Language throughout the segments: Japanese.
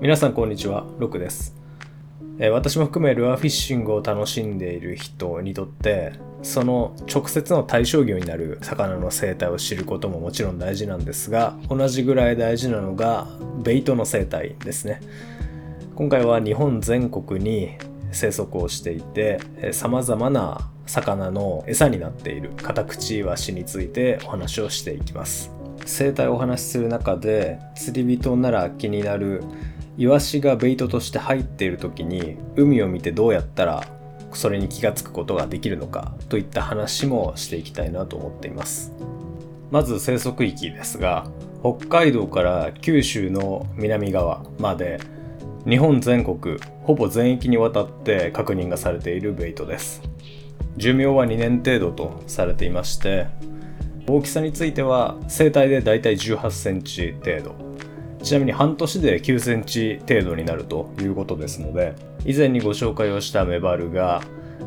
皆さんこんにちは、ロクです。え私も含めルアーフィッシングを楽しんでいる人にとってその直接の対象魚になる魚の生態を知ることももちろん大事なんですが同じぐらい大事なのがベイトの生態ですね今回は日本全国に生息をしていてさまざまな魚の餌になっているカタクチイワシについてお話をしていきます生態をお話しする中で釣り人なら気になるイワシがベイトとして入っている時に海を見てどうやったらそれに気がつくことができるのかといった話もしていきたいなと思っています。まず生息域ですが北海道から九州の南側まで日本全国ほぼ全域にわたって確認がされているベイトです。寿命は2年程度とされていまして大きさについては生体でだいたい18センチ程度。ちなみに半年で9センチ程度になるということですので以前にご紹介をしたメバルが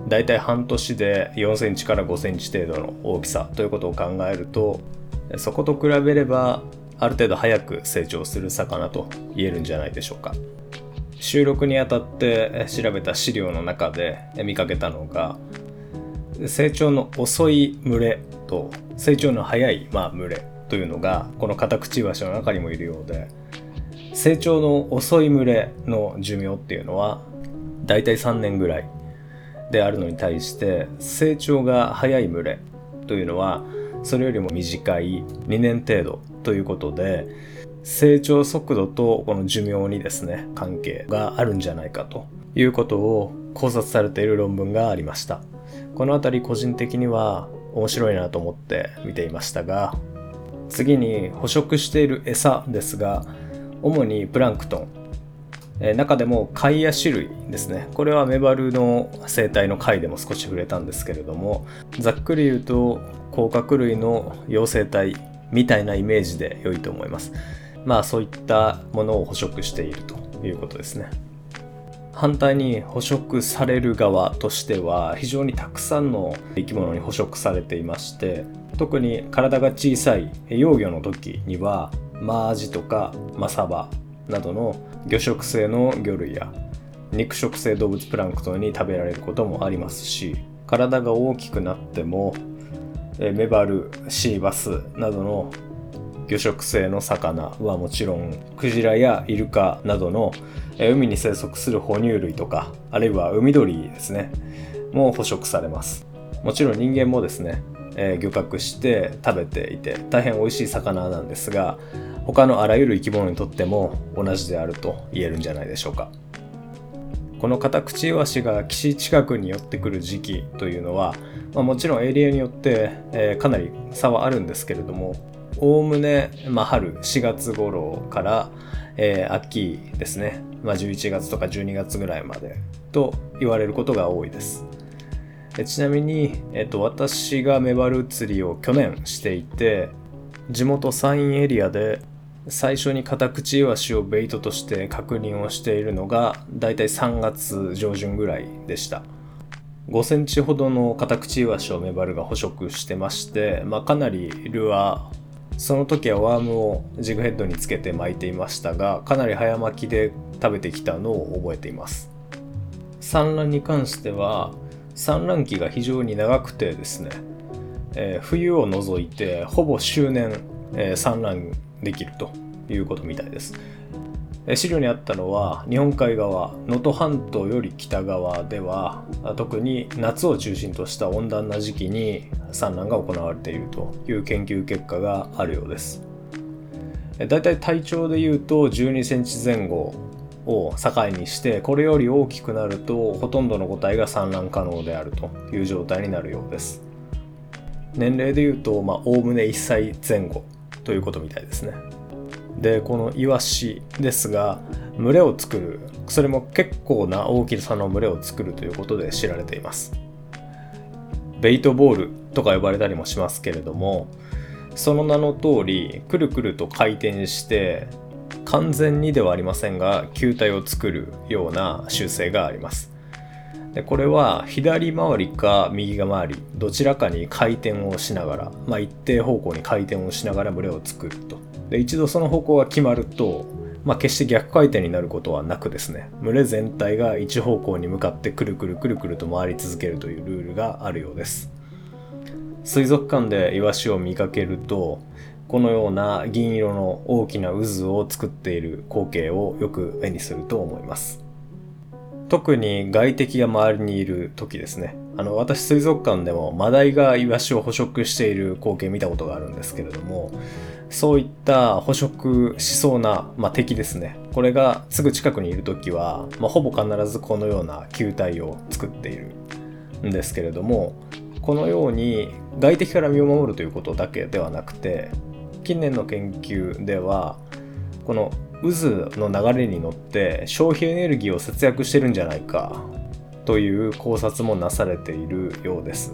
だいたい半年で4センチから5センチ程度の大きさということを考えるとそこと比べればある程度早く成長する魚と言えるんじゃないでしょうか。収録にあたって調べた資料の中で見かけたのが成長の遅い群れと成長の早い、まあ、群れというのがこのカタクチイワシの中にもいるようで成長の遅い群れの寿命っていうのはだいたい3年ぐらいであるのに対して成長が早い群れというのはそれよりも短い2年程度ということで成長速度とこの寿命にですね関係があるんじゃないかということを考察されている論文がありました。この辺り個人的には面白いなと思って見ていましたが次に捕食している餌ですが主にプランクトン、え中でも貝や種類ですね。これはメバルの生態の貝でも少し触れたんですけれどもざっくり言うと甲殻類の幼生体みたいなイメージで良いと思います。まあそういったものを捕食しているということですね。反対に捕食される側としては非常にたくさんの生き物に捕食されていまして特に体が小さい幼魚の時にはマアジとかマサバなどの魚食性の魚類や肉食性動物プランクトンに食べられることもありますし体が大きくなってもメバルシーバスなどの魚食性の魚はもちろんクジラやイルカなどの海に生息する哺乳類とかあるいは海鳥ですねも捕食されます。もちろん人間もですねえー、漁獲して食べていて大変美味しい魚なんですが他のあらゆる生き物にとっても同じであると言えるんじゃないでしょうか。このカタクチイワシが岸近くに寄ってくる時期というのは、まあ、もちろんエリアによって、えー、かなり差はあるんですけれどもおおむね、まあ、春4月頃から、えー、秋ですね、まあ、11月とか12月ぐらいまでと言われることが多いです。ちなみに、えっと、私がメバル釣りを去年していて地元山陰エリアで最初にカタクチイワシをベイトとして確認をしているのがだいたい3月上旬ぐらいでした。5センチほどのカタクチイワシをメバルが捕食してまして、まあ、かなりルアーその時はワームをジグヘッドにつけて巻いていましたがかなり早巻きで食べてきたのを覚えています。産卵に関しては産卵期が非常に長くてですね、えー、冬を除いてほぼ周年、えー、産卵できるということみたいです。え資料にあったのは日本海側能登半島より北側では特に夏を中心とした温暖な時期に産卵が行われているという研究結果があるようです。だいたい体長でいうと12センチ前後を境にしてこれより大きくなるとほとんどの個体が産卵可能であるという状態になるようです。年齢でいうとおおむね1歳前後ということみたいですね。でこのイワシですが群れを作るそれも結構な大きさの群れを作るということで知られています。ベイトボールとか呼ばれたりもしますけれどもその名の通りくるくると回転して完全にではありませんが球体を作るような習性があります。でこれは左回りか右が回りどちらかに回転をしながら、まあ、一定方向に回転をしながら群れを作ると。で一度その方向が決まるとまあ、決して逆回転になることはなくですね群れ全体が一方向に向かってくるくるくるくると回り続けるというルールがあるようです。水族館でイワシを見かけるとこのような銀色の大きな渦を作っている光景をよく目にすると思います。特に外敵が周りにいる時ですね。あの私水族館でもマダイがイワシを捕食している光景見たことがあるんですけれどもそういった捕食しそうな、まあ、敵ですね。これがすぐ近くにいる時は、まあ、ほぼ必ずこのような球体を作っているんですけれどもこのように外敵から身を守るということだけではなくて近年の研究ではこの渦の流れに乗って消費エネルギーを節約してるんじゃないかという考察もなされているようです。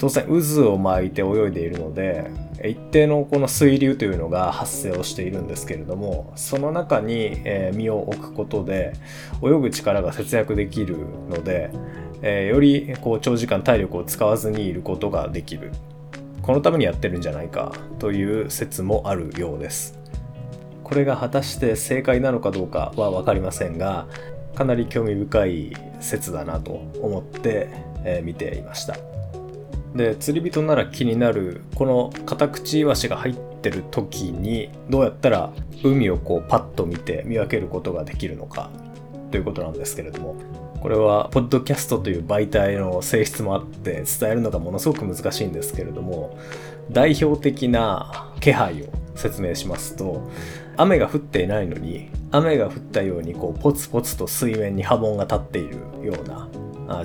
当然渦を巻いて泳いでいるので一定のこの水流というのが発生をしているんですけれどもその中に身を置くことで泳ぐ力が節約できるのでよりこう長時間体力を使わずにいることができるこのためにやってるんじゃないかという説もあるようです。これが果たして正解なのかどうかは分かりませんがかなり興味深い説だなと思って見ていました。で釣り人なら気になるこのカタクチイワシが入ってる時にどうやったら海をこうパッと見て見分けることができるのかということなんですけれどもこれはポッドキャストという媒体の性質もあって伝えるのがものすごく難しいんですけれども代表的な気配を説明しますと雨が降っていないのに雨が降ったようにこうポツポツと水面に波紋が立っているような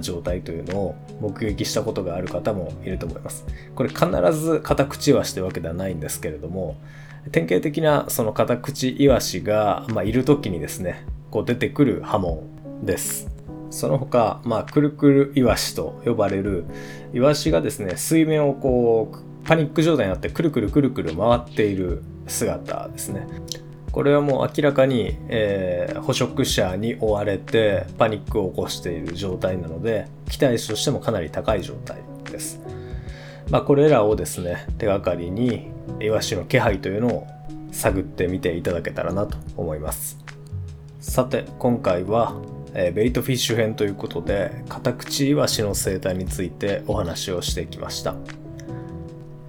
状態というのを目撃したことがある方もいると思います。これ必ずカタクチイワシというわけではないんですけれども、典型的なそのカタクチイワシが、まあ、いる時にですね、こう出てくる波紋です。その他、まあ、くるくるイワシと呼ばれるイワシがですね、水面をこうパニック状態になってくるくるくるくる回っている姿ですね。これはもう明らかに、えー、捕食者に追われてパニックを起こしている状態なので期待値としてもかなり高い状態です。まあ、これらをですね手がかりにイワシの気配というのを探ってみていただけたらなと思います。さて今回は、えー、ベイトフィッシュ編ということでカタクチイワシの生態についてお話をしてきました。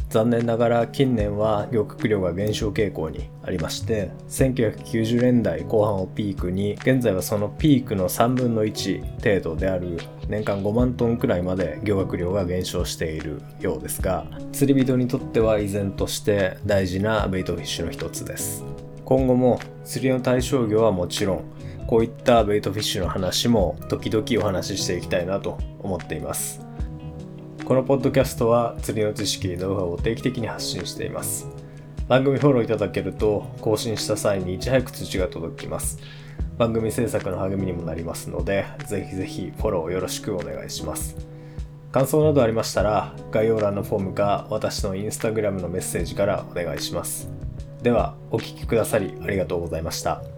残念ながら近年は漁獲量が減少傾向にありまして1990年代後半をピークに現在はそのピークの3分の1程度である年間5万トンくらいまで漁獲量が減少しているようですが釣り人にとっては依然として大事なベイトフィッシュの一つです今後も釣りの対象魚はもちろんこういったベイトフィッシュの話も時々お話ししていきたいなと思っていますこのポッドキャストは釣りの知識、ノウハウを定期的に発信しています。番組フォローいただけると更新した際にいち早く通知が届きます。番組制作の励みにもなりますので、ぜひぜひフォローよろしくお願いします。感想などありましたら、概要欄のフォームか私のインスタグラムのメッセージからお願いします。では、お聴きくださりありがとうございました。